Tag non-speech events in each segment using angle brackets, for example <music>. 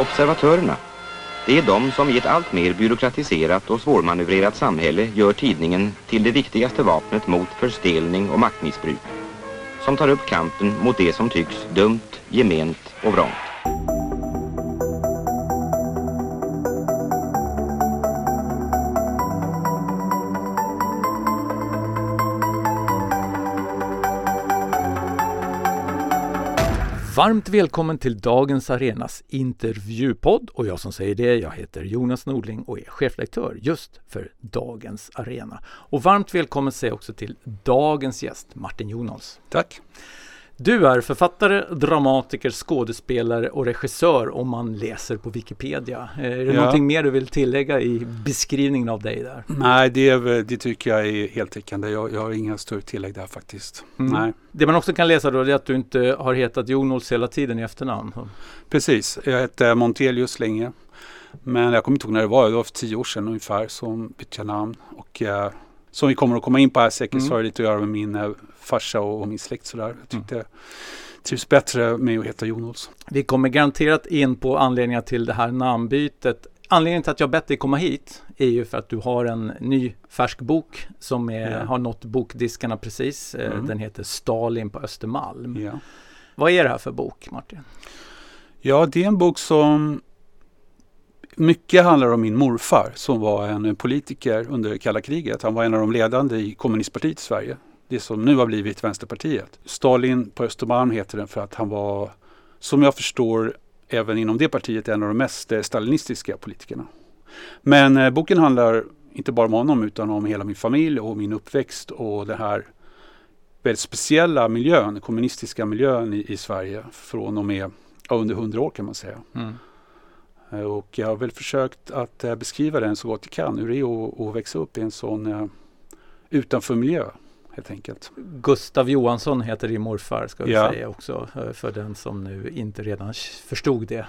Observatörerna. Det är de som i ett allt mer byråkratiserat och svårmanövrerat samhälle gör tidningen till det viktigaste vapnet mot förstelning och maktmissbruk. Som tar upp kampen mot det som tycks dumt, gement och vrångt. Varmt välkommen till dagens Arenas intervjupodd och jag som säger det, jag heter Jonas Nordling och är chefredaktör just för Dagens Arena. Och varmt välkommen säger jag också till dagens gäst Martin Jonas. Tack! Du är författare, dramatiker, skådespelare och regissör om man läser på Wikipedia. Är det ja. någonting mer du vill tillägga i beskrivningen av dig där? Nej, det, det tycker jag är heltäckande. Jag, jag har inga större tillägg där faktiskt. Mm. Nej. Det man också kan läsa då är att du inte har hetat Jonos hela tiden i efternamn. Precis, jag hette Montelius länge. Men jag kommer inte ihåg när det var, det var för tio år sedan ungefär som bytte jag namn. Och, eh, som vi kommer att komma in på här säkert mm. så har det lite att göra med min eh, farsa och, och min släkt sådär. Jag tyckte mm. trivs bättre med att heta Jon Olsson. Vi kommer garanterat in på anledningar till det här namnbytet. Anledningen till att jag bett dig komma hit är ju för att du har en ny färsk bok som är, ja. har nått bokdiskarna precis. Eh, mm. Den heter Stalin på Östermalm. Ja. Vad är det här för bok Martin? Ja, det är en bok som mycket handlar om min morfar som var en politiker under kalla kriget. Han var en av de ledande i kommunistpartiet i Sverige. Det som nu har blivit Vänsterpartiet. Stalin på Östermalm heter den för att han var, som jag förstår, även inom det partiet en av de mest eh, stalinistiska politikerna. Men eh, boken handlar inte bara om honom utan om hela min familj och min uppväxt och den här väldigt speciella miljön, kommunistiska miljön i, i Sverige från och med ja, under hundra år kan man säga. Mm. Eh, och jag har väl försökt att eh, beskriva den så gott jag kan, hur det är att, att växa upp i en sån uh, utanför miljö. Helt enkelt. Gustav Johansson heter din morfar ska vi ja. säga också för den som nu inte redan förstod det.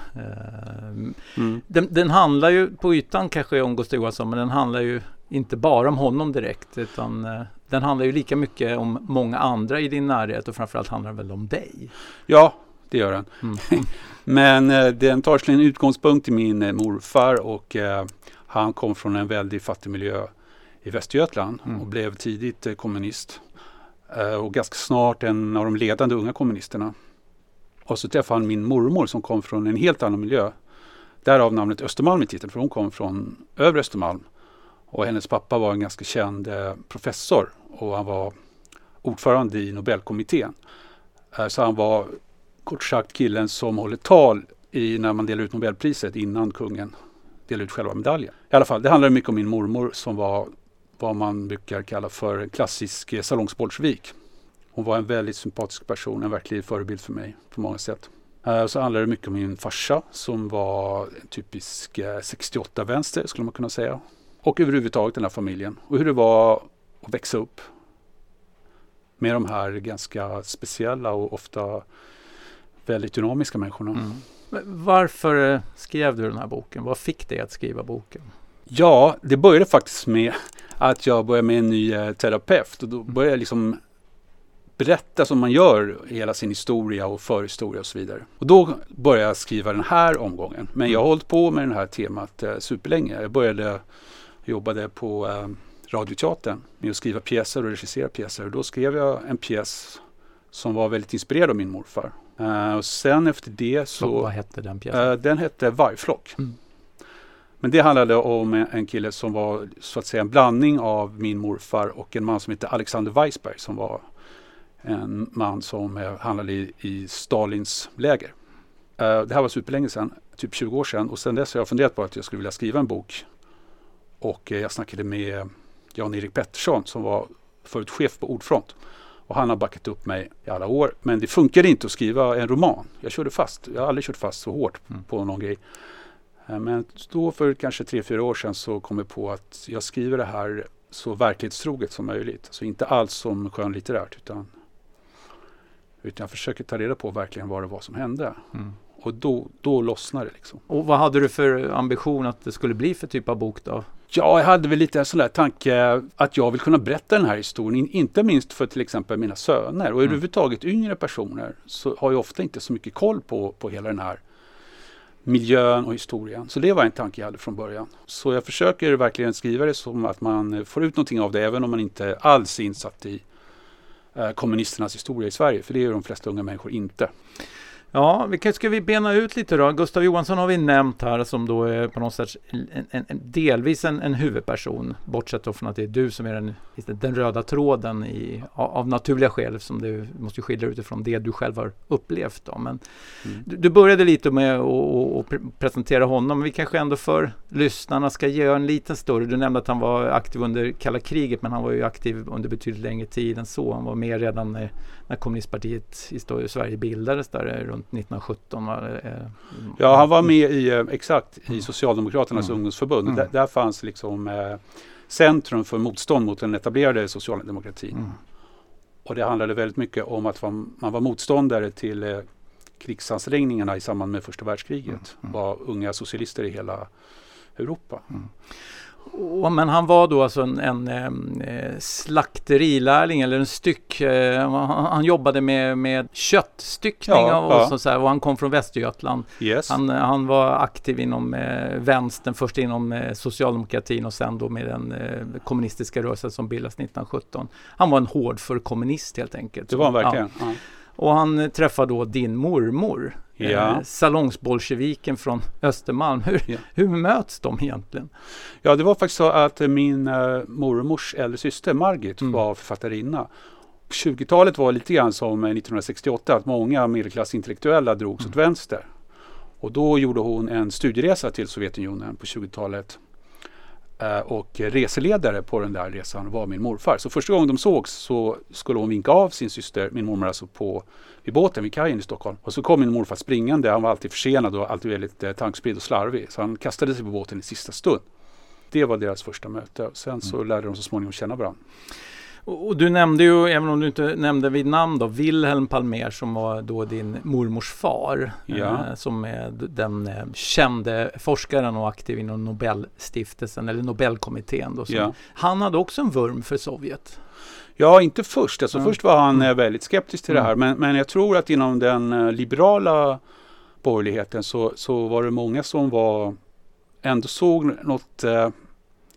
Mm. Den, den, handlar ju på ytan kanske om Gustav Johansson men den handlar ju inte bara om honom direkt utan den handlar ju lika mycket om många andra i din närhet och framförallt handlar den väl om dig? Ja, det gör den. Mm. <laughs> Men eh, den tar sin utgångspunkt i min eh, morfar och eh, han kom från en väldigt fattig miljö i Västergötland mm. och blev tidigt kommunist. Och ganska snart en av de ledande unga kommunisterna. Och så träffade han min mormor som kom från en helt annan miljö. Därav namnet Östermalm i titeln, för hon kom från övre Östermalm. Och hennes pappa var en ganska känd professor och han var ordförande i Nobelkommittén. Så han var kort sagt killen som håller tal i, när man delar ut Nobelpriset innan kungen delar ut själva medaljen. I alla fall, det handlar mycket om min mormor som var vad man brukar kalla för en klassisk eh, salongsbolsjevik. Hon var en väldigt sympatisk person, en verklig förebild för mig på många sätt. Eh, så handlar det mycket om min farsa som var en typisk eh, 68-vänster skulle man kunna säga. Och överhuvudtaget den här familjen och hur det var att växa upp med de här ganska speciella och ofta väldigt dynamiska människorna. Mm. Varför eh, skrev du den här boken? Vad fick dig att skriva boken? Ja, det började faktiskt med att jag började med en ny eh, terapeut och då började jag liksom berätta som man gör hela sin historia och förhistoria och så vidare. Och då började jag skriva den här omgången. Men jag har hållit på med det här temat eh, superlänge. Jag började jobbade på eh, Radioteatern med att skriva pjäser och regissera pjäser. Och då skrev jag en pjäs som var väldigt inspirerad av min morfar. Uh, och sen efter det så... Vad hette den pjäsen? Uh, den hette Vargflock. Mm. Men det handlade om en, en, kille som var så att säga en blandning av min morfar och en man som hette Alexander Weissberg som var en man som uh, handlade i, i Stalins läger. det här var superlänge sedan, typ 20 år sedan och sen dess har jag funderat på att jag skulle vilja skriva en bok. Och jag snackade med Jan-Erik Pettersson som var förut chef på Ordfront. Och han har backat upp mig i alla år. Men det funkade inte att skriva en roman. Jag körde fast. Jag har aldrig kört fast så hårt mm. på någon grej. Eh, men då för kanske tre fyra år sedan så kom jag på att jag skriver det här så verklighetstroget som möjligt. Alltså inte alls som skönlitterärt utan, utan jag försöker ta reda på verkligen vad det var som hände. Mm. Och då, då lossnar det. Liksom. Och vad hade du för ambition att det skulle bli för typ av bok då? Ja, jag hade väl lite en sån där tanke att jag vill kunna berätta den här historien, inte minst för till exempel mina söner och mm. överhuvudtaget yngre personer så har ju ofta inte så mycket koll på, på hela den här miljön och historien. Så det var en tanke jag hade från början. Så jag försöker verkligen skriva det som att man får ut någonting av det även om man inte alls är insatt i eh, kommunisternas historia i Sverige. För det är de flesta unga människor inte. Ja, vi ska vi bena ut lite då. Gustav Johansson har vi nämnt här som då är på något sätt en, en, en, delvis en, en huvudperson. Bortsett från att det är du som är den, den röda tråden i, av naturliga skäl som du måste skilja utifrån det du själv har upplevt. Då. Men mm. du, du, började lite med att presentera honom, men vi kanske ändå för lyssnarna ska ge en liten större. Du nämnde att han var aktiv under kalla kriget, men han var ju aktiv under betydligt längre tid än så. Han var med redan när, kommunistpartiet i Sverige bildades där runt 1917. Ja, han var med i, eh, exakt, i mm. Socialdemokraternas mm. ungdomsförbund. Mm. Där, där, fanns liksom eh, centrum för motstånd mot den etablerade socialdemokratin. Mm. Och det handlade väldigt mycket om att man, man var motståndare till eh, krigsansträngningarna i samband med första världskriget. Mm. mm. var unga socialister i hela Europa. Och, men han var då alltså en, en, en eh, slakterilärling eller en styck. Eh, han, han, jobbade med, med köttstyckning ja, och, ja. Så, här, och han kom från Västergötland. Yes. Han, han var aktiv inom eh, vänstern, först inom eh, socialdemokratin och sen då med den eh, kommunistiska rörelsen som bildades 1917. Han var en hård för kommunist helt enkelt. Det var han verkligen. Ja. Och han träffade då din mormor. Ja. Eh, salongsbolsjeviken från Östermalm. Hur, ja. hur möts de egentligen? Ja, det var faktiskt så att min uh, mormors äldre syster Margit mm. var författarinna. 20-talet var lite grann som 1968, att många medelklassintellektuella drogs mm. åt vänster. Och då gjorde hon en studieresa till Sovjetunionen på 20-talet. Eh, och reseledare på den där resan var min morfar. Så första gången de sågs så skulle hon vinka av sin syster, min mormor alltså, på, vid båten vid kajen i Stockholm. Och så kom min morfar springande. Han var alltid försenad och alltid väldigt eh, tankspridd och slarvig. Så han kastade sig på båten i sista stund. Det var deras första möte. Sen så mm. lärde de så småningom känna varandra. Och, du nämnde ju, även om du inte nämnde vid namn då, Wilhelm Palmer som var då din mormors far. Ja. Eh, som är den eh, kände forskaren och aktiv inom Nobelstiftelsen eller Nobelkommittén. Då, ja. Han hade också en vurm för Sovjet. Ja, inte först. Alltså, mm. Först var han mm. väldigt skeptisk till mm. det här. Men, men jag tror att inom den uh, liberala borgerligheten så, så var det många som var ändå såg något uh,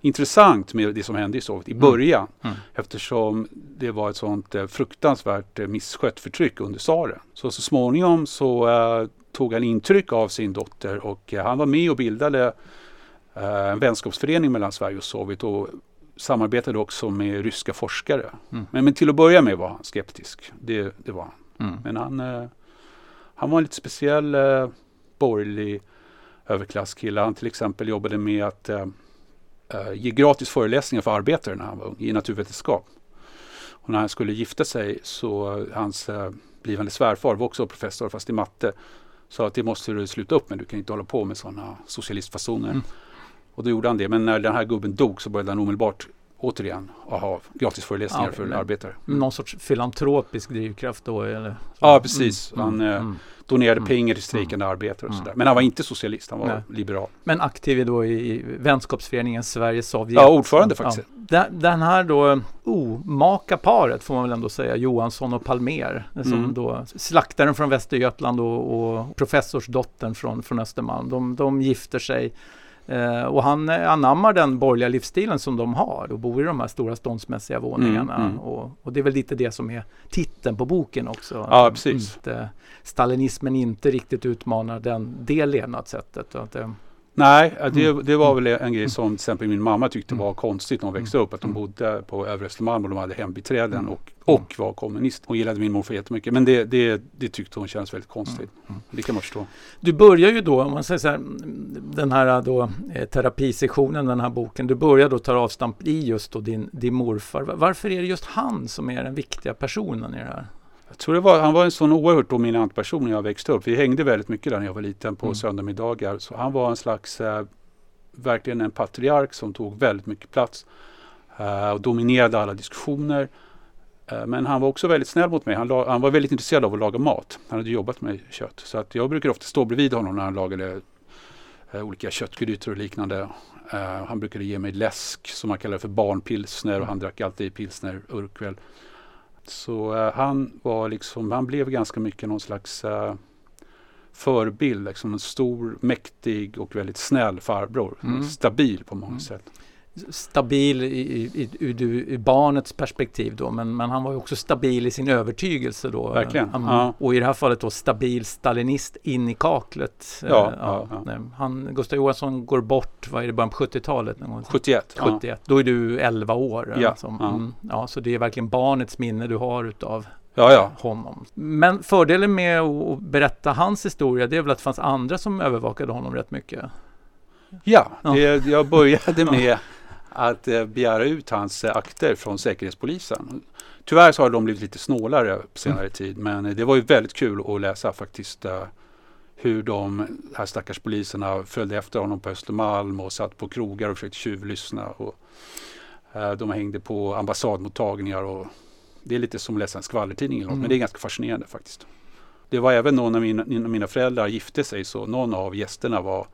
intressant med det som hände i Sovjet i mm. början. Mm. Eftersom det var ett sånt eh, fruktansvärt eh, misskött förtryck under tsaren. Så så småningom så eh, tog han intryck av sin dotter och eh, han var med och bildade eh, en vänskapsförening mellan Sverige och Sovjet och samarbetade också med ryska forskare. Mm. Men, men, till att börja med var han skeptisk. Det, det var han. Mm. Men han, eh, han var en lite speciell borgerlig överklasskille. Han till exempel jobbade med att uh, ge gratis föreläsningar för arbetare när han var ung i naturvetenskap. Och när han skulle gifta sig så uh, hans uh, blivande svärfar var också professor fast i matte. Sa att det måste du sluta upp med, du kan inte hålla på med sådana socialistfasoner. Mm. Och då gjorde han det, men när den här gubben dog så började han omedelbart återigen att ha gratis föreläsningar ja, för arbetare. Mm. Någon sorts filantropisk drivkraft då? Eller? Ja, precis. Mm. Han, mm donerade mm. pengar till strejkande mm. arbetare och sådär. Men han var inte socialist, han var Nej. liberal. Men aktiv då i vänskapsföreningen Sverige-Sovjet. Ja, ordförande faktiskt. Ja. Den här då omaka paret får man väl ändå säga, Johansson och Palmer. Som mm. då slaktaren från Västergötland och, och professorsdottern från, från Östermalm. De, de gifter sig Eh, och han anammar den borgerliga livsstilen som de har och bor i de här stora ståndsmässiga våningarna. Mm, mm. Och, och, det är väl lite det som är titeln på boken också. Ja, precis. Inte, stalinismen inte riktigt utmanar den, det levnadssättet. Att, eh, Nej, det, mm. det var väl en grej som till exempel min mamma tyckte var konstigt när hon växte upp. Att de bodde på Övre Östermalm och de hade hembiträden och, och var kommunist. Hon gillade min morfar jättemycket. Men det, det, det tyckte hon kändes väldigt konstigt. Det kan man förstå. Du börjar ju då, om man säger så här, den här då, eh, terapisessionen, den här boken. Du börjar då ta avstamp i just då din, din morfar. Varför är det just han som är den viktiga personen i det här? Jag tror det var, han var en sån oerhört dominant person när jag växte upp. Vi hängde väldigt mycket där när jag var liten på mm. söndagsmiddagar. Så han var en slags, eh, verkligen en patriark som tog väldigt mycket plats eh, och dominerade alla diskussioner. Eh, men han var också väldigt snäll mot mig. Han, la, han, var väldigt intresserad av att laga mat. Han hade jobbat med kött. Så att jag brukar ofta stå bredvid honom när han lagade eh, olika köttgrytor och liknande. Uh, han brukade ge mig läsk som man kallar för barnpilsner och han drack alltid pilsner urkväll. Så uh, han var liksom, han blev ganska mycket någon slags uh, förebild. Liksom en stor, mäktig och väldigt snäll farbror. Mm. Stabil på många mm. sätt stabil i, i, i, i, barnets perspektiv då, men, men han var ju också stabil i sin övertygelse då. Verkligen. Han, ja. Och i det här fallet då stabil stalinist in i kaklet. Ja, ja, ja. Han, Gustav Johansson går bort, vad är det, början på 70-talet? 71. 71. Då är du 11 år. Ja, alltså. mm, ja, så det är verkligen barnets minne du har utav ja, ja. honom. Men fördelen med att berätta hans historia, det är väl att det fanns andra som övervakade honom rätt mycket? Ja, det, jag började <laughs> med att eh, begära ut hans eh, akter från Säkerhetspolisen. Tyvärr så har de blivit lite snålare på senare mm. tid men eh, det var ju väldigt kul att läsa faktiskt hur de här stackars poliserna följde efter honom på Östermalm och satt på krogar och försökte tjuvlyssna. Och, de hängde på ambassadmottagningar och det är lite som att läsa en skvallertidning mm. men det är ganska fascinerande faktiskt. Det var även någon av mina, mina föräldrar gifte sig så någon av gästerna var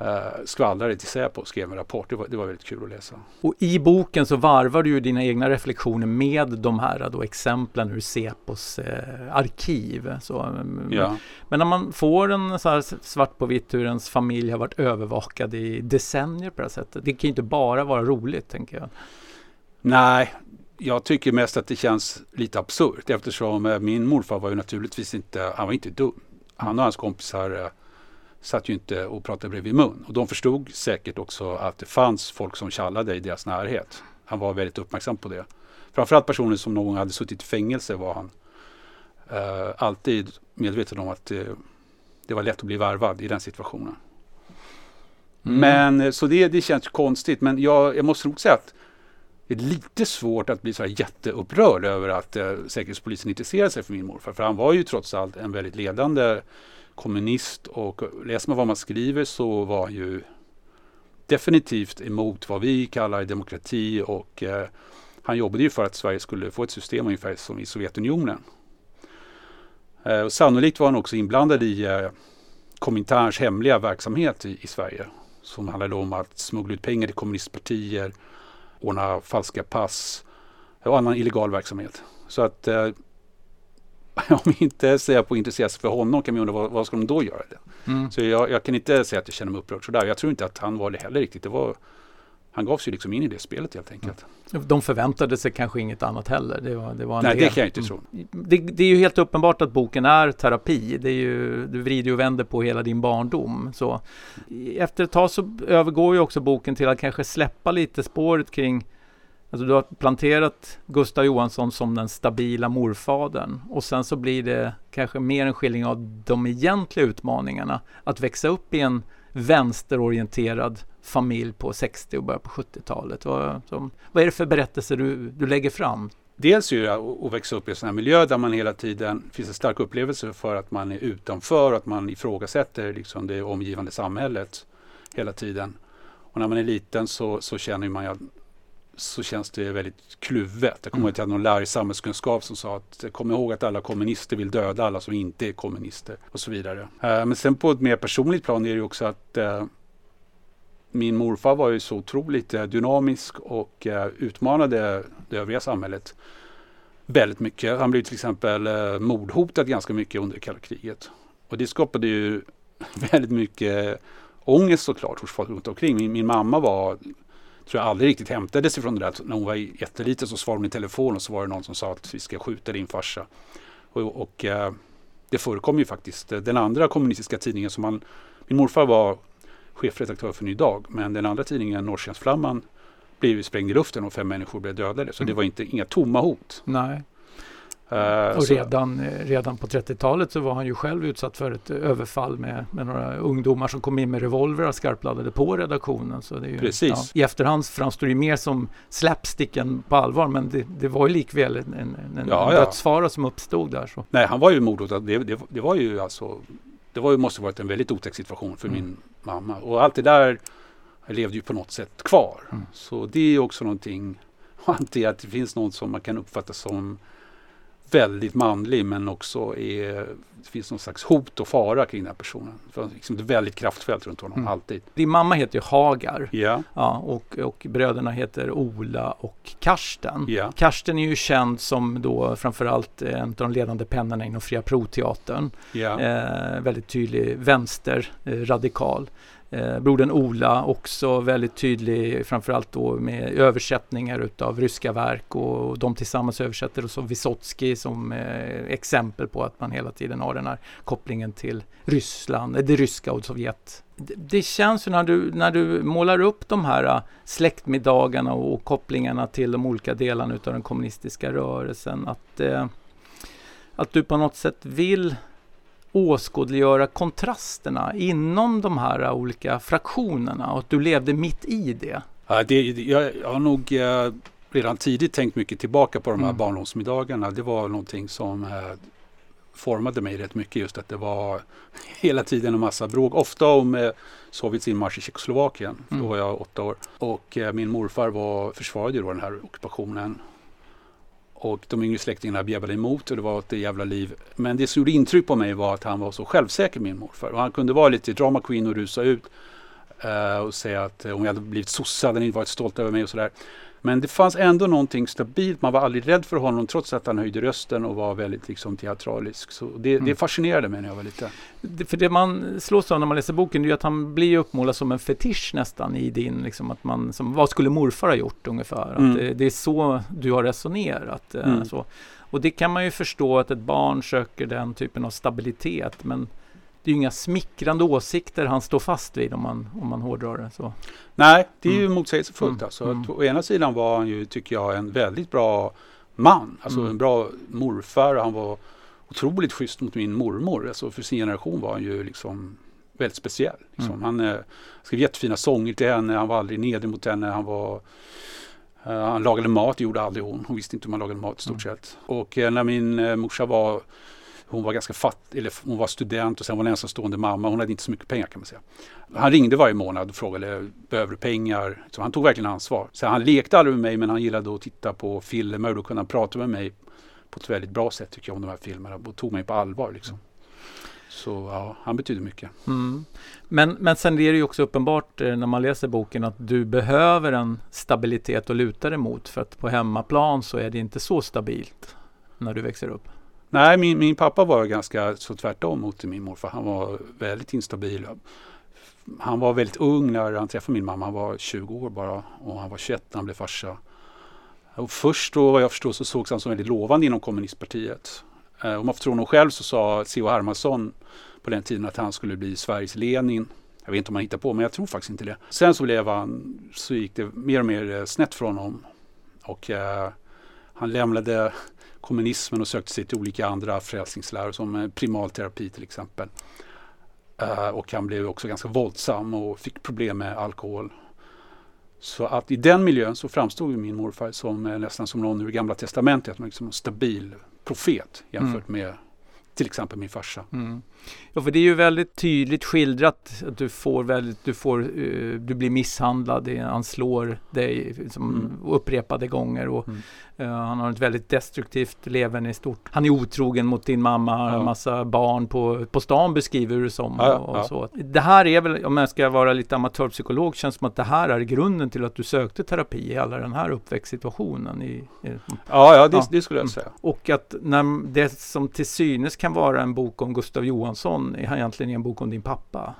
eh, skvallrade till Säpo och skrev en rapport. Det var, det var väldigt kul att läsa. Och i boken så varvar du ju dina egna reflektioner med de här då exemplen ur Säpos eh, arkiv. Så, mm, ja. Men när man får en så här svart på vitt hur ens familj har varit övervakad i decennier på det här sättet. Det kan ju inte bara vara roligt tänker jag. Nej, jag tycker mest att det känns lite absurt eftersom eh, min morfar var ju naturligtvis inte, han var inte dum. Han och hans kompisar eh, satt ju inte och pratade bredvid mun. Och de förstod säkert också att det fanns folk som tjallade i deras närhet. Han var väldigt uppmärksam på det. Framförallt personer som någon gång hade suttit i fängelse var han eh, alltid medveten om att eh, det var lätt att bli värvad i den situationen. Mm. Men eh, så det, det känns konstigt. Men jag, jag måste nog säga att det är lite svårt att bli så här jätteupprörd över att eh, Säkerhetspolisen intresserar sig för min morfar. För han var ju trots allt en väldigt ledande kommunist och läser man vad man skriver så var han ju definitivt emot vad vi kallar demokrati och eh, han jobbade ju för att Sverige skulle få ett system ungefär som i Sovjetunionen. Eh, och sannolikt var han också inblandad i eh, Kominterns hemliga verksamhet i, i, Sverige som handlade om att smuggla ut pengar till kommunistpartier, ordna falska pass och annan illegal verksamhet. Så att eh, <laughs> om inte Säpo intresserar sig för honom kan man undra vad, vad ska de då göra? Det? Mm. Så jag, jag, kan inte säga att jag känner mig upprörd sådär. Jag tror inte att han var det heller riktigt. Det var, han gav sig liksom in i det spelet helt enkelt. Mm. De förväntade sig kanske inget annat heller. Det var, det var Nej, del. det kan jag inte tro. Det, det, är ju helt uppenbart att boken är terapi. Det är ju, du vrider och vänder på hela din barndom. Så, efter ett tag så övergår ju också boken till att kanske släppa lite spåret kring Alltså du har planterat Gustav Johansson som den stabila morfadern och sen så blir det kanske mer en skildring av de egentliga utmaningarna. Att växa upp i en vänsterorienterad familj på 60 och början på 70-talet. Vad, vad är det för berättelser du, du lägger fram? Dels är det att växa upp i en sån här miljö där man hela tiden finns en stark upplevelse för att man är utanför och att man ifrågasätter liksom det omgivande samhället hela tiden. Och när man är liten så, så känner man ju så känns det väldigt kluvet. Jag kommer mm. till någon lärare i samhällskunskap som sa att kom ihåg att alla kommunister vill döda alla som inte är kommunister och så vidare. Uh, men sen på ett mer personligt plan är det ju också att uh, min morfar var ju så otroligt uh, dynamisk och utmanade det övriga samhället väldigt mycket. Han blev till exempel mordhotad ganska mycket under kalla kriget. Och det skapade ju <laughs> väldigt mycket ångest såklart hos folk runt omkring. Min, min mamma var tror jag aldrig riktigt hämtade sig från det där. När hon var jätteliten så svarade hon i telefon och så var det någon som sa att vi ska skjuta din farsa. Och, och eh, det förekom ju faktiskt. Den andra kommunistiska tidningen som man, min morfar var chefredaktör för Ny Dag, men den andra tidningen Norrskensflamman blev ju sprängd i luften och fem människor blev dödade. Så mm. det var inte, inga tomma hot. Nej. Uh, och redan, redan på 30-talet så var han ju själv utsatt för ett överfall med, med några ungdomar som kom in med revolvrar skarpladdade på redaktionen. Så det är ju, Precis. Ja, I efterhand framstår det mer som slapsticken på allvar men det, det var ju likväl en, en, en ja, dödsfara som uppstod där. Så. Nej, han var ju mordhotad. Det, det, det, var ju alltså det var ju, måste varit en väldigt otäck situation för mm. min mamma. Och allt det där levde ju på något sätt kvar. Mm. Så det är också någonting, <laughs> att det finns något som man kan uppfatta som väldigt manlig men också är, det finns någon slags hot och fara kring den här personen. För liksom det är väldigt kraftfält runt honom, mm. alltid. Din mamma heter ju Hagar yeah. ja, och, och bröderna heter Ola och Karsten. Yeah. Karsten är ju känd som då framförallt en av de ledande pennorna inom Fria Pro-teatern. Yeah. Eh, väldigt tydlig vänsterradikal. Eh, Eh, brodern Ola också väldigt tydlig, framförallt då med översättningar utav ryska verk och de tillsammans översätter och så Vysotsky som eh, exempel på att man hela tiden har den här kopplingen till Ryssland, eh, det ryska och Sovjet. Det, det känns ju när du, när du målar upp de här eh, släktmiddagarna och, och kopplingarna till de olika delarna utav den kommunistiska rörelsen att, eh, att du på något sätt vill åskådliggöra kontrasterna inom de här olika fraktionerna och att du levde mitt i det? Ja, det jag, jag har nog eh, redan tidigt tänkt mycket tillbaka på de här mm. barndomsmiddagarna. Det var någonting som eh, formade mig rätt mycket just att det var <laughs> hela tiden en massa bråk. Ofta om eh, Sovjets inmarsch i Tjeckoslovakien. Mm. Då var jag åtta år. Och eh, min morfar var, försvarade ju då den här ockupationen och de yngre släktingarna bjäbbade emot och det var ett jävla liv. Men det som gjorde intryck på mig var att han var så självsäker min morfar. Och han kunde vara lite drama queen och rusa ut uh, och säga att eh, om jag hade blivit sosse hade ni inte varit stolt över mig och sådär. Men det fanns ändå någonting stabilt. Man var aldrig rädd för honom trots att han höjde rösten och var väldigt liksom, teatralisk. Så det, mm. det fascinerade mig när jag var liten. För det man slås av när man läser boken är att han blir uppmålad som en fetisch nästan i din, liksom att man, som, vad skulle morfar ha gjort ungefär? Mm. Det, det, är så du har resonerat. Eh, mm. Så. Och det kan man ju förstå att ett barn söker den typen av stabilitet. Men det är ju inga smickrande åsikter han står fast vid om man, om man hårdrar det. Så. Nej, det är ju mm. motsägelsefullt. Mm. Alltså. Mm. Å ena sidan var han ju, tycker jag, en väldigt bra man. Alltså mm. en bra morfar. Han var otroligt schysst mot min mormor. Alltså för sin generation var han ju liksom väldigt speciell. Liksom. Mm. Han eh, skrev jättefina sånger till henne. Han var aldrig nere mot henne. Han var Uh, han lagade mat, gjorde aldrig hon. Hon visste inte hur man lagade mat i stort mm. sett. Och uh, när min uh, morsa var hon var ganska fattig, eller hon var student och sen var hon ensamstående mamma. Hon hade inte så mycket pengar kan man säga. Han ringde varje månad och frågade, behöver du pengar? Så han tog verkligen ansvar. Så han lekte aldrig med mig men han gillade att titta på filmer och då kunde han prata med mig på ett väldigt bra sätt tycker jag om de här filmerna och tog mig på allvar. Liksom. Så ja, han betyder mycket. Mm. Men, men sen är det ju också uppenbart eh, när man läser boken att du behöver en stabilitet att luta dig mot för att på hemmaplan så är det inte så stabilt när du växer upp. Nej, min, min pappa var ganska så tvärtom mot min morfar. Han var väldigt instabil. Han var väldigt ung när han träffade min mamma. Han var 20 år bara och han var 21 när han blev farsa. Och först då, vad jag förstår, så sågs han som väldigt lovande inom kommunistpartiet. Eh, om man får tro honom själv så sa C.H. Hermansson på den tiden att han skulle bli Sveriges Lenin. Jag vet inte om han hittar på, men jag tror faktiskt inte det. Sen så blev han, så gick det mer och mer snett för honom. Och eh, han lämnade kommunismen och sökte sig till olika andra frälsningsläror som eh, primalterapi till exempel. Uh, och han blev också ganska våldsam och fick problem med alkohol. Så att i den miljön så framstod min morfar som uh, nästan som någon ur Gamla Testamentet, liksom en stabil profet jämfört mm. med till exempel min farsa. Mm. Ja, för det är ju väldigt tydligt skildrat att du får väldigt, du får, uh, du blir misshandlad, han slår dig liksom, mm. upprepade gånger och mm. uh, han har ett väldigt destruktivt leverne i stort. Han är otrogen mot din mamma, har ja. en massa barn på, på stan beskriver du det som. Ja, och, och så. Det här är väl, om jag ska vara lite amatörpsykolog, känns som att det här är grunden till att du sökte terapi i alla den här uppväxtsituationen. I, i, ja, ja, det, det skulle jag säga. Och att när det som till synes kan vara en bok om Gustav Johansson är egentligen en bok om din pappa.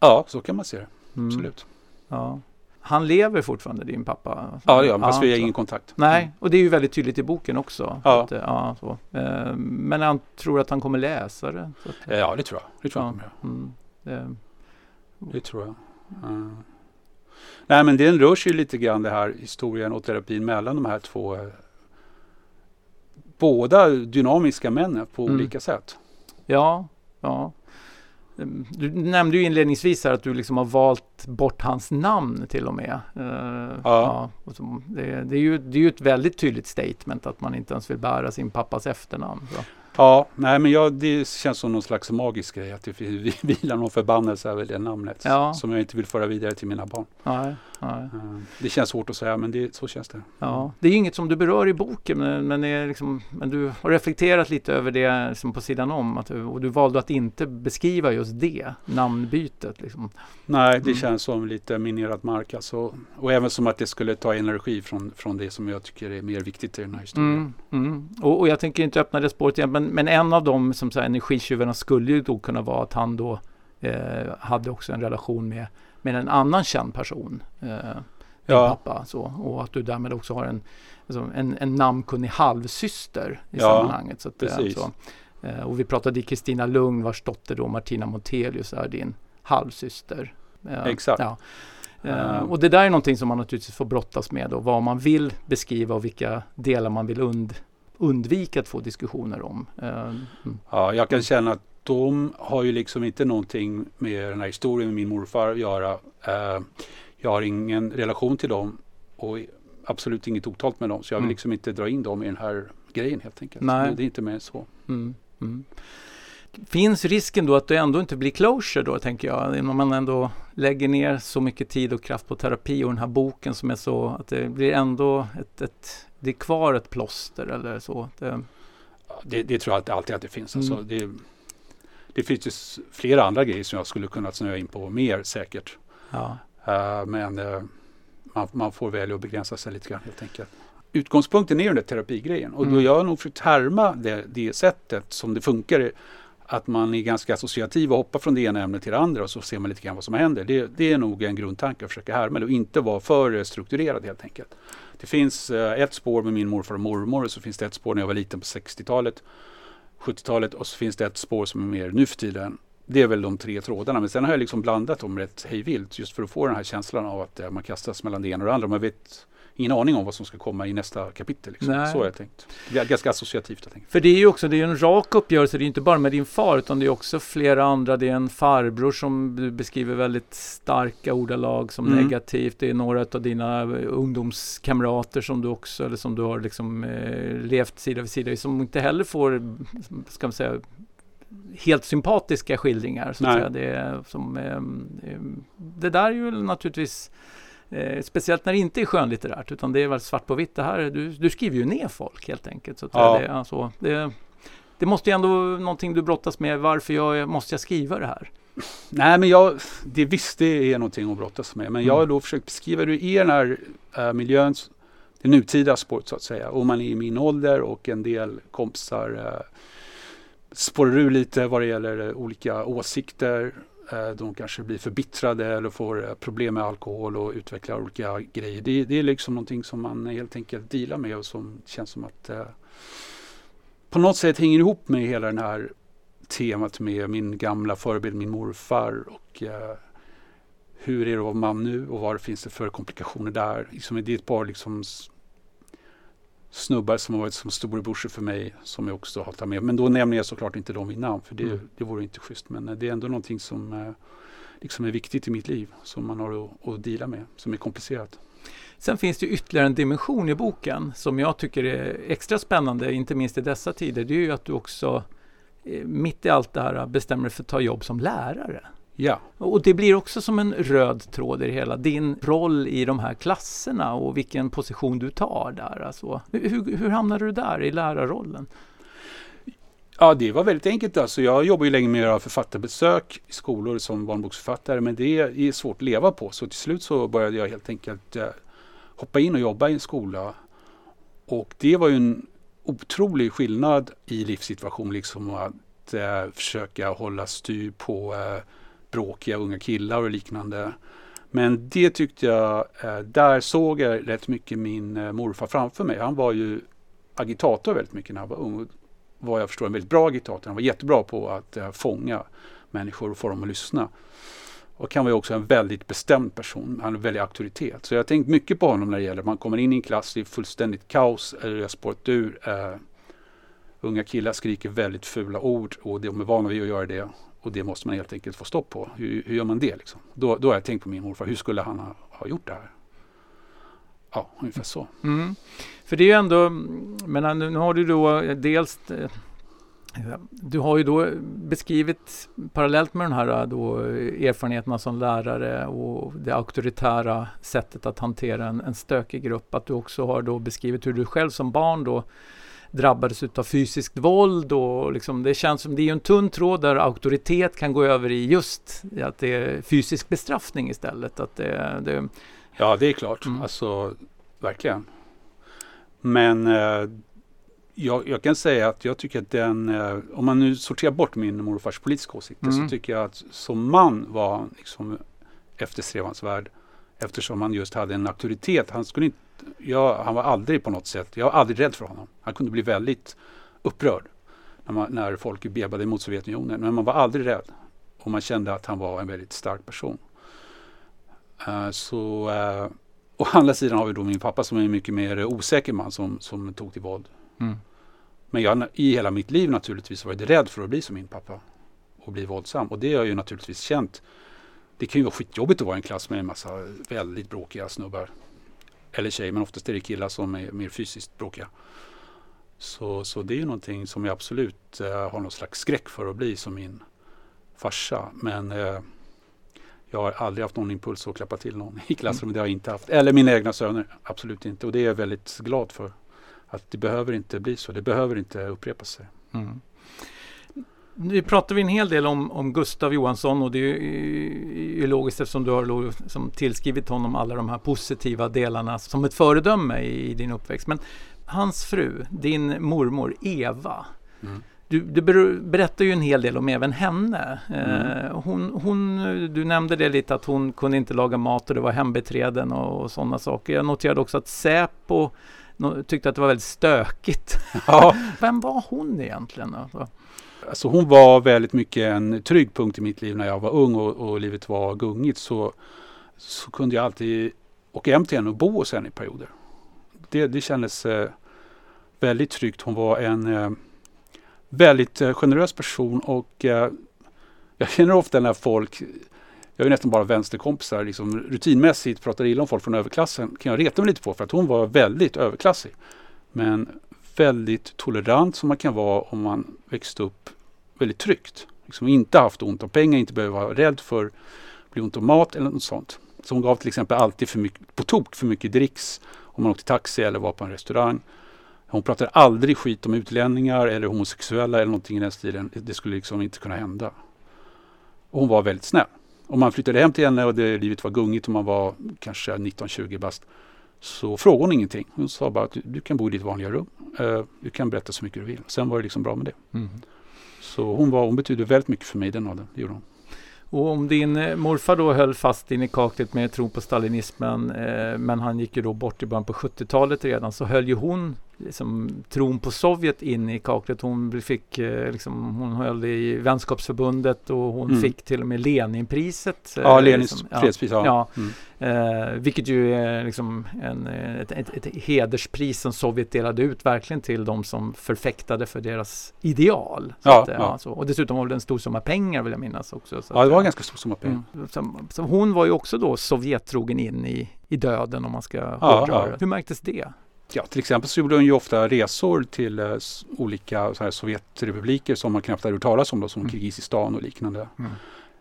Ja, så kan man se det. Mm. Absolut. Ja. Han lever fortfarande, din pappa? Ja, det gör han, fast vi har ingen kontakt. Nej, mm. och det är ju väldigt tydligt i boken också. Ja. Att, ja så. Eh, men han tror att han kommer läsa det? Att, ja, det tror jag. Det tror jag ja. Mm. Det, det, tror jag. Mm. Nej, men den rör sig lite grann det här historien och terapin mellan de här två eh, båda dynamiska männen på mm. olika sätt. Ja, Ja. Du nämnde ju inledningsvis här att du liksom har valt bort hans namn till och med. Uh, ja. ja det, det, är ju, det är ju ett väldigt tydligt statement att man inte ens vill bära sin pappas efternamn. Så. Ja, nej men jag, det känns som någon slags magisk grej att det <laughs> vilar någon förbannelse över det namnet ja. som jag inte vill föra vidare till mina barn. Nej, nej. Eh, det känns svårt att säga men det, så känns det. Ja, det är inget som du berör i boken men, men, liksom, men du har reflekterat lite över det liksom på sidan om att, och du valde att inte beskriva just det namnbytet. Liksom. Nej, det mm. känns som lite minerad mark alltså. Och även som att det skulle ta energi från, från det som jag tycker är mer viktigt i den här historien. Mm, mm. Och, och, jag tänker inte öppna det spåret igen men, men en av de som energitjuvarna skulle ju då kunna vara att han då eh, hade också en relation med, med en annan känd person. Eh, ja. pappa. Så, och att du därmed också har en, alltså, en, en namnkunnig halvsyster i ja, sammanhanget. Så att, precis. Alltså, eh, och vi pratade i Kristina Lugn vars dotter då Martina Montelius är din halvsyster. Eh, Exakt. Ja. Uh, och det där är någonting som man naturligtvis får brottas med och vad man vill beskriva och vilka delar man vill und undvika att få diskussioner om. Uh, mm. Ja, jag kan känna att de har ju liksom inte någonting med den här historien med min morfar att göra. Uh, jag har ingen relation till dem och absolut inget otalt med dem så jag vill mm. liksom inte dra in dem i den här grejen helt enkelt. Nej. Det är inte mer så. Mm. Mm. Finns risken då att det ändå inte blir closure då, tänker jag? Om man ändå lägger ner så mycket tid och kraft på terapi och den här boken som är så att det blir ändå ett, ett det är kvar ett plåster eller så. Det, det, det tror jag alltid att det finns. Alltså, mm. det, det finns ju flera andra grejer som jag skulle kunna snöa in på mer säkert. Ja. Uh, men uh, man, man, får välja att begränsa sig lite grann helt enkelt. Utgångspunkten är ju den där terapigrejen och mm. då jag nog försökt härma det, det sättet som det funkar att man är ganska associativ och hoppar från det ena ämnet till det andra och så ser man lite grann vad som händer. Det, det är nog en grundtanke att försöka härma och inte vara för strukturerad helt enkelt. Det finns eh, ett spår med min morfar och mormor och så finns det ett spår när jag var liten på 60-talet, 70-talet och så finns det ett spår som är mer nu för tiden. Det är väl de tre trådarna. Men sen har jag liksom blandat dem rätt hejvilt just för att få den här känslan av att eh, man kastas mellan det ena och det andra. Man vet ingen aning om vad som ska komma i nästa kapitel. Liksom. Så har jag tänkt. Det är ganska associativt. Jag tänkt. För det är ju också det är en rak uppgörelse. Det är inte bara med din far utan det är också flera andra. Det är en farbror som du beskriver väldigt starka ordalag som mm. negativt. Det är några av dina ungdomskamrater som du också eller som du har liksom eh, levt sida vid sida som inte heller får, ska man säga, helt sympatiska skildringar. Så att säga. Det, som, eh, det där är ju naturligtvis Eh, speciellt när det inte är skönlitterärt utan det är väl svart på vitt. Det här, du, du skriver ju ner folk helt enkelt. Så ja. det, alltså, det, det måste ju ändå någonting du brottas med. Varför jag, måste jag skriva det här? Nej, men jag, det visst det är någonting att brottas med. Men mm. jag har då försökt beskriva hur i den här äh, miljön, det nutida spåret så att säga. Och man är i min ålder och en del kompisar äh, spårar ur lite vad det gäller äh, olika åsikter. Eh, de kanske blir förbittrade eller får eh, problem med alkohol och utvecklar olika grejer. Det, det är liksom någonting som man helt enkelt dealar med och som känns som att eh, på något sätt hänger ihop med hela den här temat med min gamla förebild, min morfar och eh, hur är det att vara man nu och vad finns det för komplikationer där. Liksom, det är ett par liksom, snubbar som har varit som storebrorsa för mig som jag också har tagit med. Men då nämner jag såklart inte dem vid namn för det, mm. det vore inte schysst. Men eh, det är ändå någonting som eh, liksom är viktigt i mitt liv som man har att, att dela med, som är komplicerat. Sen finns det ytterligare en dimension i boken som jag tycker är extra spännande, inte minst i dessa tider. Det är ju att du också eh, mitt i allt det här bestämmer dig för att ta jobb som lärare. Ja. Och det blir också som en röd tråd i det hela. Din roll i de här klasserna och vilken position du tar där. Alltså, hur, hur hamnade du där i lärarrollen? Ja, det var väldigt enkelt. Alltså, jag jobbar ju länge med att göra författarbesök i skolor som barnboksförfattare, men det är svårt att leva på. Så till slut så började jag helt enkelt eh, hoppa in och jobba i en skola. Och det var ju en otrolig skillnad i livssituation, liksom att eh, försöka hålla styr på eh, bråkiga unga killar och liknande. Men det tyckte jag, eh, där såg jag rätt mycket min eh, morfar framför mig. Han var ju agitator väldigt mycket när han var ung. Vad jag förstår en väldigt bra agitator. Han var jättebra på att eh, fånga människor och få dem att lyssna. Och han var också en väldigt bestämd person. Han hade väldigt auktoritet. Så jag har tänkt mycket på honom när det gäller man kommer in i en klass, det är fullständigt kaos, eller det har spårat ur. Uh, unga killar skriker väldigt fula ord och de är vana vid att göra det. Och det måste man helt enkelt få stopp på. Hur, hur gör man det? Liksom? Då, då har jag tänkt på min morfar. Hur skulle han ha, ha gjort det här? Ja, ungefär så. Mm. För det är ju ändå, men äh, nu har du då äh, dels äh, Du har ju då beskrivit parallellt med den här då, erfarenheterna som lärare och det auktoritära sättet att hantera en, en stökig grupp. Att du också har då beskrivit hur du själv som barn då drabbades av fysiskt våld och liksom det känns som det är en tunn tråd där auktoritet kan gå över i just att det är fysisk bestraffning istället. Att det, det ja, det är klart. Mm. Alltså, verkligen. Men eh, jag, jag, kan säga att jag tycker att den, eh, om man nu sorterar bort min morfars politiska åsikter mm. så tycker jag att som man var liksom eftersträvansvärd. Eftersom han just hade en auktoritet. Han, skulle inte, jag, han var aldrig på något sätt, jag var aldrig rädd för honom. Han kunde bli väldigt upprörd när, man, när folk bebade mot Sovjetunionen. Men man var aldrig rädd. Och man kände att han var en väldigt stark person. Uh, så, uh, å andra sidan har vi då min pappa som är en mycket mer osäker man som, som tog till våld. Mm. Men jag i hela mitt liv naturligtvis varit rädd för att bli som min pappa och bli våldsam. Och det har jag ju naturligtvis känt. Det kan ju vara skitjobbigt att vara i en klass med en massa väldigt bråkiga snubbar. Eller tjejer, men oftast är det killar som är mer fysiskt bråkiga. Så, så det är ju någonting som jag absolut eh, har någon slags skräck för att bli som min farsa. Men eh, jag har aldrig haft någon impuls att klappa till någon i klassrummet. Det har jag inte haft. Eller mina egna söner. Absolut inte. Och det är jag väldigt glad för. Att det behöver inte bli så. Det behöver inte upprepa sig. Mm. Nu pratar vi en hel del om, om Gustav Johansson och det är ju logiskt eftersom du har som tillskrivit honom alla de här positiva delarna som ett föredöme i, i din uppväxt. Men hans fru, din mormor Eva, mm. Du, du, berättar ju en hel del om även henne. Mm. Eh, hon, hon, du nämnde det lite att hon kunde inte laga mat och det var hembiträden och, och sådana saker. Jag noterade också att Säpo tyckte att det var väldigt stökigt. Ja. <laughs> Vem var hon egentligen? Alltså? Alltså hon var väldigt mycket en trygg punkt i mitt liv när jag var ung och, och livet var gungigt. Så, så kunde jag alltid åka hem till henne och bo hos henne i perioder. Det, det kändes eh, väldigt tryggt. Hon var en eh, väldigt eh, generös person och eh, jag känner ofta när folk jag är nästan bara vänsterkompisar, liksom rutinmässigt pratar illa om folk från överklassen kan jag reta mig lite på för att hon var väldigt överklassig. Men väldigt tolerant som man kan vara om man växte upp väldigt tryggt. Liksom inte haft ont om pengar, inte behöver vara rädd för att bli ont om mat eller något sånt. Så hon gav till exempel alltid för mycket, på tok för mycket dricks om man åkte taxi eller var på en restaurang. Hon pratade aldrig skit om utlänningar eller homosexuella eller någonting i den stilen. Det skulle liksom inte kunna hända. Och hon var väldigt snäll. Om man flyttade hem till henne och det, livet var gungigt och man var kanske 19-20 bast så frågade hon ingenting. Hon sa bara att du, du kan bo i ditt vanliga rum. Uh, du kan berätta så mycket du vill. Sen var det liksom bra med det. Mm. Så hon, var, hon betydde väldigt mycket för mig den åldern. Det gjorde hon. Och om din eh, morfar då höll fast in i kaklet med tron på stalinismen eh, men han gick ju då bort i början på 70-talet redan så höll ju hon liksom, tron på Sovjet in i kaklet. Hon, fick, eh, liksom, hon höll i vänskapsförbundet och hon mm. fick till och med Leninpriset. Eh, ja, Lenins liksom, fredspris. Ja. ja. Mm. Eh, vilket ju är liksom en, ett, ett, ett, hederspris som Sovjet delade ut verkligen till de som förfäktade för deras ideal. Ja, att, ja. Så, och dessutom var det en stor summa pengar vill jag minnas också. ja, det var en ganska stor summa pengar. Mm. Så, så, hon var ju också då Sovjettrogen in i, i döden om man ska ja, hårdra ja. Hur märktes det? Ja, till exempel så gjorde hon ju ofta resor till eh, olika Sovjetrepubliker som man knappt hade hört talas om, då, som mm. Kirgizistan och liknande. Mm.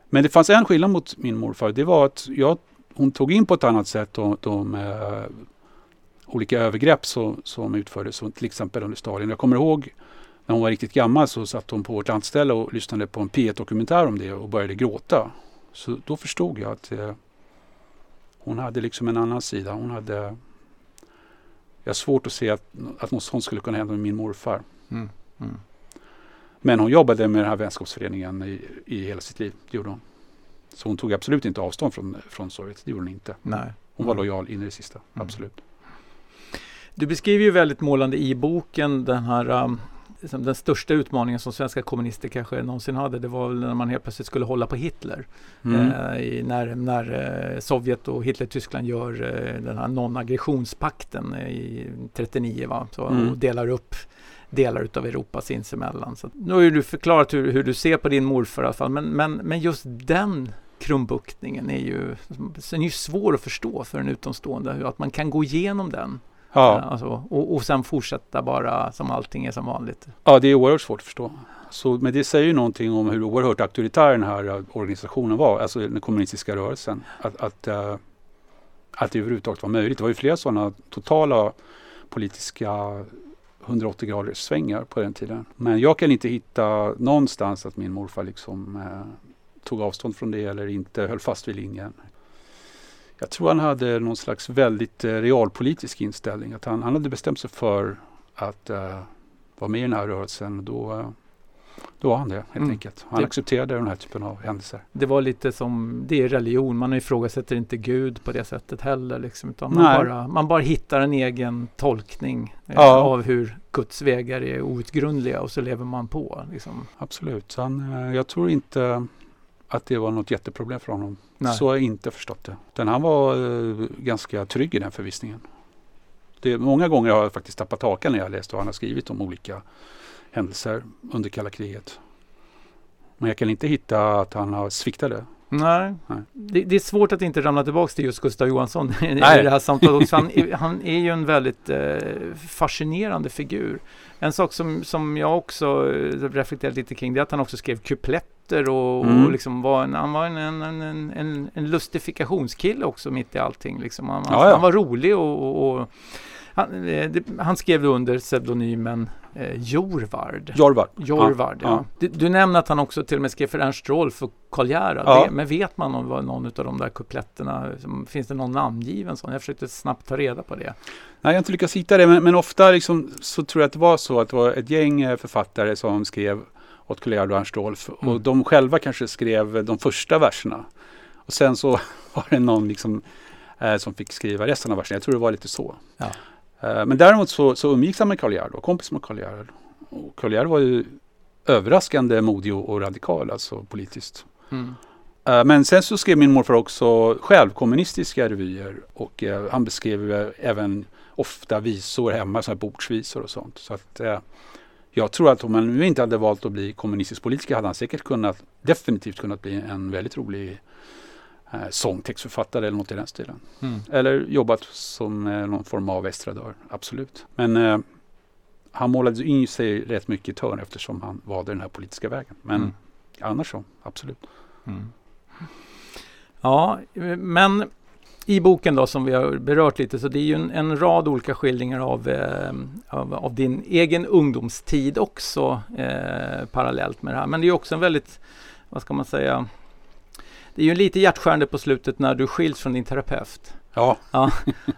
Men det fanns en skillnad mot min morfar. Det var att jag, hon tog in på ett annat sätt de, de eh, olika övergrepp så, som utfördes, som till exempel under Stalin. Jag kommer ihåg när hon var riktigt gammal så satt hon på vårt lantställe och lyssnade på en P1-dokumentär om det och började gråta. Så då förstod jag att eh, hon hade liksom en annan sida. Hon hade jag har svårt att se att, att något sånt skulle kunna hända med min morfar. Mm. Mm. Men hon jobbade med den här vänskapsföreningen i, i hela sitt liv. Det gjorde hon. Så hon tog absolut inte avstånd från, från Sovjet. Det gjorde hon inte. Nej. Hon var mm. lojal in i det sista. Mm. Absolut. Du beskriver ju väldigt målande i boken den här um, liksom den största utmaningen som svenska kommunister kanske någonsin hade, det var när man helt plötsligt skulle hålla på Hitler. Mm. Eh, i, när när eh, Sovjet och Hitler-Tyskland gör eh, den här non-aggressionspakten i 39 va? Så, mm. och delar upp delar utav Europa sinsemellan. Så, nu har ju du förklarat hur, hur du ser på din morfar i alla fall, men, men, men just den krumbuktningen är ju, den är ju svår att förstå för en utomstående, att man kan gå igenom den Ja. Alltså, och, och sen fortsätta bara som allting är som vanligt. Ja, det är oerhört svårt att förstå. Så, men det säger ju någonting om hur oerhört auktoritär den här organisationen var, alltså den kommunistiska rörelsen. Att, att, uh, att det överhuvudtaget var möjligt. Det var ju flera sådana totala politiska 180 graders svängar på den tiden. Men jag kan inte hitta någonstans att min morfar liksom eh, tog avstånd från det eller inte höll fast vid linjen. Jag tror han hade någon slags väldigt eh, realpolitisk inställning. Att han, han hade bestämt sig för att eh, vara med i den här rörelsen. Då, eh, då var han det helt mm. enkelt. Han det, accepterade den här typen av händelser. Det var lite som, det är religion, man ifrågasätter inte Gud på det sättet heller. Liksom, utan man, bara, man bara hittar en egen tolkning eh, ja. av hur Guds vägar är outgrundliga och så lever man på. Liksom. Absolut, han, eh, jag tror inte att det var något jätteproblem för honom. Nej. Så har jag inte förstått det. Utan han var eh, ganska trygg i den förvissningen. Det, många gånger har jag faktiskt tappat hakan när jag läst vad han har skrivit om olika händelser under kalla kriget. Men jag kan inte hitta att han har sviktade. Nej, Nej. Det, det, är svårt att inte ramla tillbaka till just Gustav Johansson i det här samtalet. Han, <laughs> han, är ju en väldigt eh, fascinerande figur. En sak som, som jag också eh, reflekterat lite kring det är att han också skrev kupletter och, mm. och liksom var en, han var en, en, en, en, en lustifikationskille också mitt i allting. Liksom. Han, ja, ja. han var rolig och, och, och han, eh, det, han, skrev under pseudonymen eh, Jorvard. Jorvard. Jorvard ja, ja. Du, du nämnde att han också till och med skrev för Ernst Rolf för Karl Gerhard. Men vet man om vad någon av de där kupletterna, finns det någon namngiven sån? Jag försökte snabbt ta reda på det. Nej, jag har inte lyckats hitta det, men, men ofta liksom, så tror jag att det var så att det var ett gäng eh, författare som skrev åt Karl Gerhard och Ernst Rolf. Mm. Och de själva kanske skrev de första verserna. Och sen så <laughs> var det någon liksom, eh, som fick skriva resten av verserna. Jag tror det var lite så. Ja. Eh, men däremot så, så umgicks han med Karl Gerhard och kompis med Karl Gerhard. Och Karl Gerhard var ju överraskande modig och, och radikal alltså politiskt. Mm. Uh, men sen så skrev min morfar också själv kommunistiska revyer och uh, han beskrev även ofta visor hemma, sådana bordsvisor och sånt. Så att jag tror att om han nu inte hade valt att bli kommunistisk politiker hade han säkert kunnat, definitivt kunnat bli en väldigt rolig eh, sångtextförfattare eller något i den stilen. Mm. Eller jobbat som eh, någon form av estradör, absolut. Men eh, han målade in sig rätt mycket i törn eftersom han valde den här politiska vägen. Men mm. annars så, absolut. Mm. Ja, men i boken då som vi har berört lite så det är ju en, en rad olika skildringar av, eh, av, av, din egen ungdomstid också eh, parallellt med det här. Men det är också en väldigt, vad ska man säga, det är ju lite hjärtskärande på slutet när du skiljs från din terapeut. Ja. ja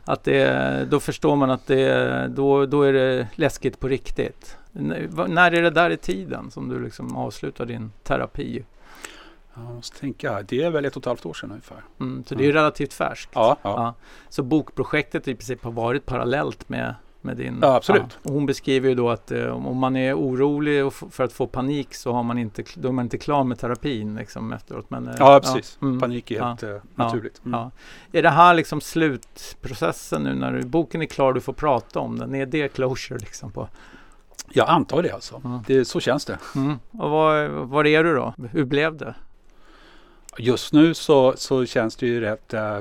att det, då förstår man att det, då, då är det läskigt på riktigt. N när är det där i tiden som du liksom avslutar din terapi? Jag måste tänka, det är väl ett och ett halvt år sedan ungefär. Mm, så det är relativt färskt. Ja, ja. ja. Så bokprojektet i princip har varit parallellt med med din... Ja, absolut. Ja. hon beskriver ju då att eh, om man är orolig för att få panik så har man inte, då är man inte klar med terapin liksom, efteråt. Men, eh, ja, precis. Ja, mm, panik är helt eh, naturligt. Mm. Är det här liksom slutprocessen nu när du, boken är klar och du får prata om den? Är det closure liksom på? Jag antar det alltså. Det, så känns det. Mm. Och var, var är du då? Hur blev det? Just nu så, så känns det ju rätt äh,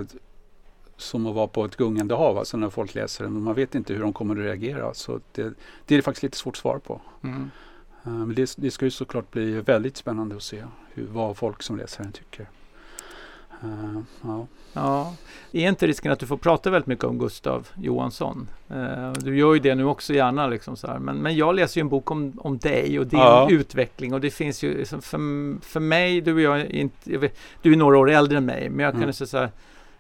som att vara på ett gungande hav, alltså när folk läser den. Man vet inte hur de kommer att reagera. Så det, det är faktiskt lite svårt att svara på. Mm. Uh, men det, det, ska ju såklart bli väldigt spännande att se hur, vad folk som läser den tycker. Uh, ja. ja. Är inte risken att du får prata väldigt mycket om Gustav Johansson? Uh, du gör ju det nu också gärna. Liksom så här. Men, men jag läser ju en bok om, om dig och din ja. utveckling. Och det finns ju, liksom, för, för mig, du och jag, inte, vet, du är några år äldre än mig, men jag kan mm. säga så här,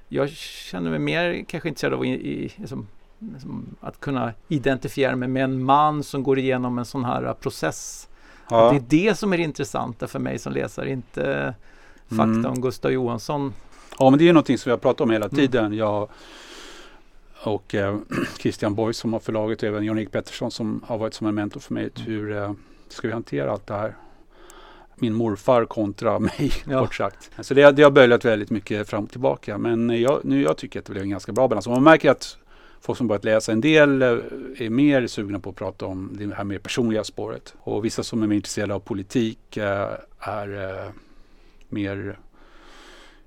jag känner mig mer kanske intresserad av i, i, liksom, liksom, att kunna identifiera mig med en man som går igenom en sån här process. Ja. Det är det som är det intressanta för mig som läsare, inte fakta mm. om Gustav Johansson. Ja, men det är någonting som vi har pratat om hela tiden. Mm. Jag och eh, <clears throat> Christian Borg som har förlaget och även Jan-Erik Pettersson som har varit som en mentor för mig. Hur eh, ska vi hantera allt det här? Min morfar kontra <laughs> mig, ja. kort sagt. Så det, det har böljat väldigt mycket fram och tillbaka. Men jag, nu, jag tycker att det blev en ganska bra balans. man märker att folk som börjat läsa, en del eh, är mer sugna på att prata om det här mer personliga spåret. Och vissa som är mer intresserade av politik eh, är eh, mer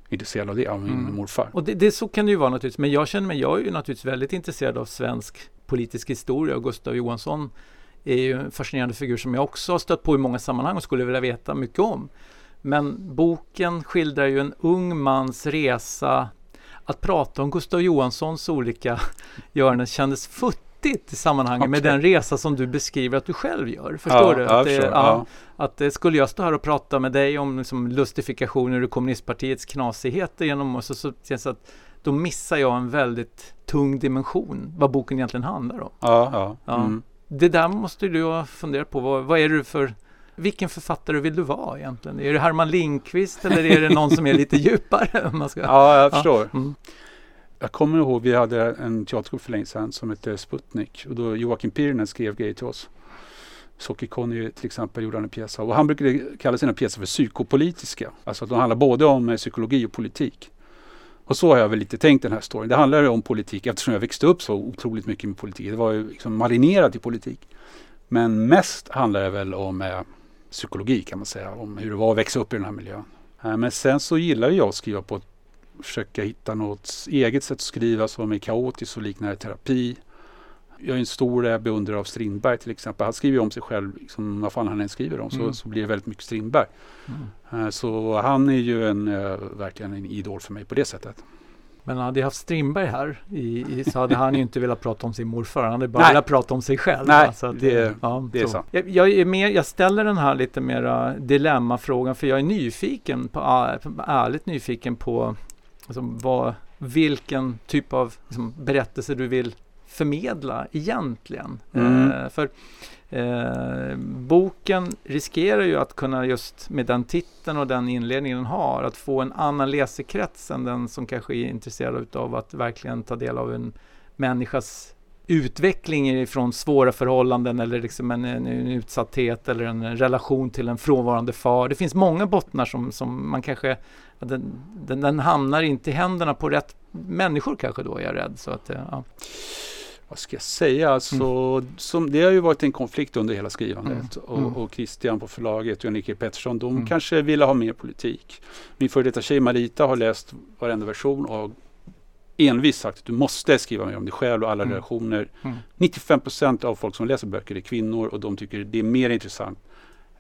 intresserad av det, av min mm. morfar. Och det, det, så kan det ju vara naturligtvis. Men jag känner mig, jag är ju naturligtvis väldigt intresserad av svensk politisk historia och Gustav Johansson är ju en fascinerande figur som jag också har stött på i många sammanhang och skulle vilja veta mycket om. Men boken skildrar ju en ung mans resa. Att prata om Gustav Johanssons olika <laughs> göranden kändes futtigt i sammanhanget okay. med den resa som du beskriver att du själv gör. Förstår ja, du? Att, det, ja, ja. att det, skulle jag stå här och prata med dig om liksom, lustifikationer ur kommunistpartiets knasigheter genom och så, så, så att då missar jag en väldigt tung dimension vad boken egentligen handlar om. Ja, ja. Mm. Det där måste du ha funderat på. Vad, vad är det för vilken författare vill du vara egentligen? Är det Herman Lindqvist eller är det någon som är lite djupare? <laughs> man ska... Ja, jag förstår. Ja. Mm. Jag kommer ihåg, vi hade en teatergrupp för länge sedan som hette Sputnik och då Joakim Pirinen skrev grejer till oss. Socker-Conny till exempel gjorde han en pjäs av och han brukade kalla sina pjäser för psykopolitiska. Alltså att de handlar både om psykologi och politik. Och så har jag väl lite tänkt den här storyn. Det handlar ju om politik eftersom jag växte upp så otroligt mycket med politik. Det var ju liksom marinerat i politik. Men mest handlar det väl om eh, psykologi kan man säga. Om hur det var att växa upp i den här miljön. Eh, men sen så gillar jag att skriva på att försöka hitta något eget sätt att skriva som är kaotiskt och liknar terapi. Jag är en stor eh, beundrare av Strindberg till exempel. Han skriver om sig själv, liksom, vad fan han än skriver om, mm. så, så blir det väldigt mycket Strindberg. Mm. Eh, så han är ju en, verkligen en idol för mig på det sättet. Men hade jag haft Strindberg här i, i, så hade han ju inte velat prata om sin morfar. Han hade bara velat prata om sig själv. Nej, alltså, det, ja, det är sant. Jag, jag, är mer, jag ställer den här lite mera dilemmafrågan för jag är nyfiken, på, ärligt nyfiken på alltså, vad, vilken typ av liksom, berättelse du vill förmedla egentligen. Mm. Eh, för Eh, boken riskerar ju att kunna just med den titeln och den inledningen den har att få en annan läsekrets än den som kanske är intresserad av att verkligen ta del av en människas utveckling från svåra förhållanden eller liksom en, en, en, utsatthet eller en relation till en frånvarande far. Det finns många bottnar som, som man kanske den, den, den hamnar inte i händerna på rätt människor kanske då är jag rädd. Så att, ja vad ska jag säga, alltså, mm. som, det har ju varit en konflikt under hela skrivandet. Mm. Och, mm. och, Christian på förlaget och Jan-Erik Pettersson, de mm. kanske ville ha mer politik. Min före detta tjej Marita har läst varenda version och envist sagt att du måste skriva mer om dig själv och alla mm. relationer. 95 mm. procent av folk som läser böcker är kvinnor och de tycker det är mer intressant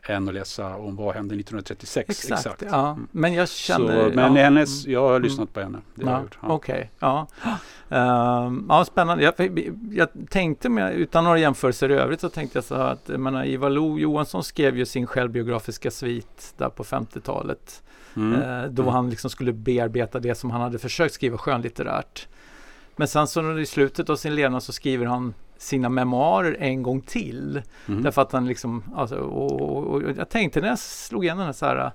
än att läsa om vad hände 1936. Exakt, exakt. Ja. Mm. men jag känner... Så, men ja. hennes, jag har lyssnat på henne. Det ja. Okej, okay. ja. Uh, ja, spännande. Jag, jag tänkte, med, utan några jämförelser i övrigt, så tänkte jag så här att menar, Ivar Lo Johansson skrev ju sin självbiografiska svit där på 50-talet. Mm. Uh, då mm. han liksom skulle bearbeta det som han hade försökt skriva skönlitterärt. Men sen så i slutet av sin levnad så skriver han sina memoarer en gång till. Mm. Därför att han liksom, alltså, och, och, och, jag tänkte när jag slog igenom den så här,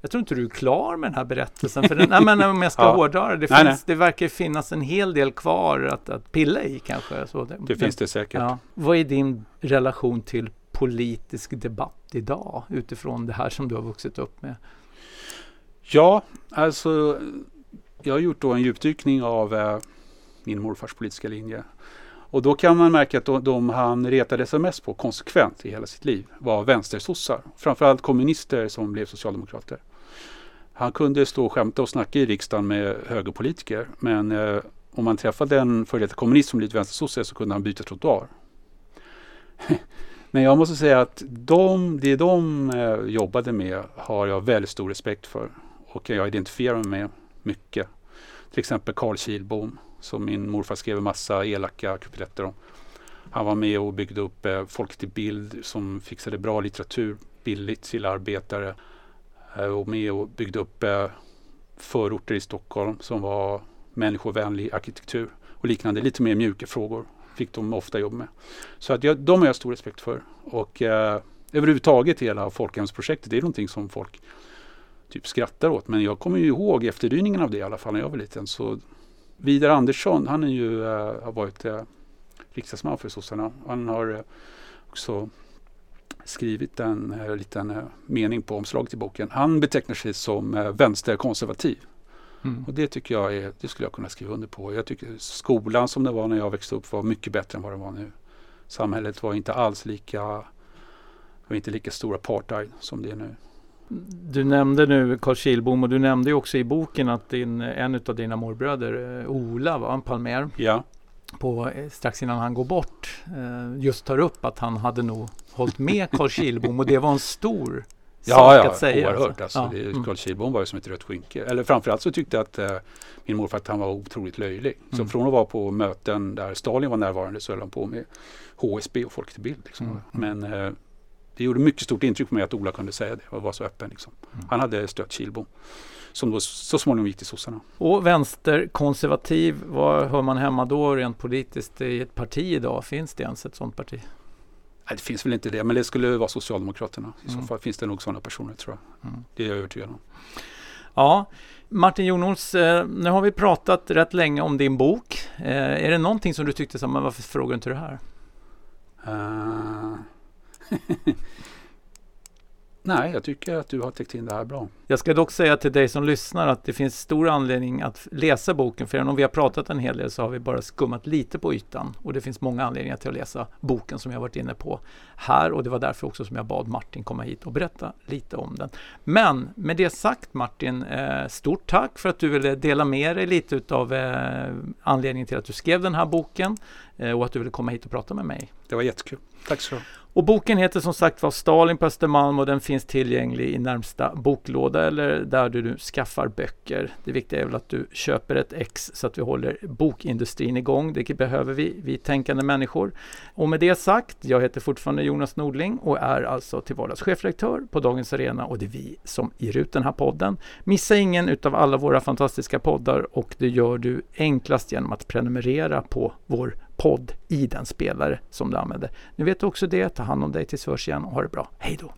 jag tror inte du är klar med den här berättelsen. För den, nej, men om jag ska <laughs> ja. hårdra det, det, nej, finns, nej. det verkar finnas en hel del kvar att, att pilla i kanske. Så det, det finns det säkert. Ja. Vad är din relation till politisk debatt idag utifrån det här som du har vuxit upp med? Ja, alltså jag har gjort då en djupdykning av eh, min morfars politiska linje. Och då kan man märka att de, de han retade sig mest på konsekvent i hela sitt liv var vänstersossar. Framförallt kommunister som blev socialdemokrater. Han kunde stå och skämta och snacka i riksdagen med högerpolitiker. Men eh, om man träffade en före detta kommunist som blivit vänstersosse så kunde han byta trottoar. <laughs> men jag måste säga att de, det de eh, jobbade med har jag väldigt stor respekt för. Och jag identifierar mig med mycket. Till exempel Carl Kilbom som min morfar skrev en massa elaka kupletter om. Han var med och byggde upp eh, Folk till bild som fixade bra litteratur billigt till arbetare. Eh, och med och byggde upp eh, förorter i Stockholm som var människovänlig arkitektur och liknande. Lite mer mjuka frågor fick de ofta jobb med. Så att jag, de har jag stor respekt för. Och eh, överhuvudtaget hela folkhemsprojektet det är någonting som folk typ skrattar åt. Men jag kommer ju ihåg efterdyningen av det i alla fall när jag var liten. Så Vidar Andersson, han är ju, uh, har varit uh, riksdagsman för sossarna. Han har uh, också skrivit en uh, liten mening på omslaget i boken. Han betecknar sig som vänsterkonservativ. Mm. Och det tycker jag är, det skulle jag kunna skriva under på. Jag tycker skolan som det var när jag växte upp var mycket bättre än vad det var nu. Samhället var inte alls lika, var inte lika stor apartheid som det är nu. Du nämnde nu Carl Kilbom och du nämnde också i boken att din, en av dina morbröder, eh, Ola, var en Palmer. Ja. på, eh, strax innan han går bort eh, just tar upp att han hade nog hållit med Carl Kilbom och det var en stor ja, sak ja, att säga. Oerhört. Alltså. Alltså, ja. Carl Kilbom var ju som ett rött skynke. Eller framförallt så tyckte jag att eh, min morfar att han var otroligt löjlig. Så mm. från att vara på möten där Stalin var närvarande så höll han på med HSB och Folk till bild. Liksom. Mm. Men eh, det gjorde mycket stort intryck på mig att Ola kunde säga det och var så öppen. Liksom. Mm. Han hade stött Kilbom som då så småningom gick till sossarna. Och vänsterkonservativ, var hör man hemma då rent politiskt i ett parti idag? Finns det ens ett sådant parti? Nej, det finns väl inte det, men det skulle vara Socialdemokraterna. I mm. så fall finns det nog sådana personer tror jag. Mm. Det är jag övertygad om. Ja, Martin Jonols, eh, nu har vi pratat rätt länge om din bok. Eh, är det någonting som du tyckte, så, men varför frågar du inte det här? Uh... <laughs> Nej, jag tycker att du har täckt in det här bra. Jag ska dock säga till dig som lyssnar att det finns stor anledning att läsa boken. För även om vi har pratat en hel del så har vi bara skummat lite på ytan. Och det finns många anledningar till att läsa boken som jag varit inne på här. Och det var därför också som jag bad Martin komma hit och berätta lite om den. Men med det sagt Martin, eh, stort tack för att du ville dela med dig lite av eh, anledningen till att du skrev den här boken. Eh, och att du ville komma hit och prata med mig. Det var jättekul. Tack så mycket. Och boken heter som sagt var Stalin på Östermalm och den finns tillgänglig i närmsta boklåda eller där du nu skaffar böcker. Det viktiga är väl att du köper ett ex så att vi håller bokindustrin igång. Det behöver vi, vi tänkande människor. Och med det sagt, jag heter fortfarande Jonas Nordling och är alltså till vardags chefredaktör på Dagens Arena och det är vi som ger ut den här podden. Missa ingen utav alla våra fantastiska poddar och det gör du enklast genom att prenumerera på vår podd i den spelare som du använder. Nu vet du också det. Ta hand om dig tills vi hörs igen och ha det bra. Hej då!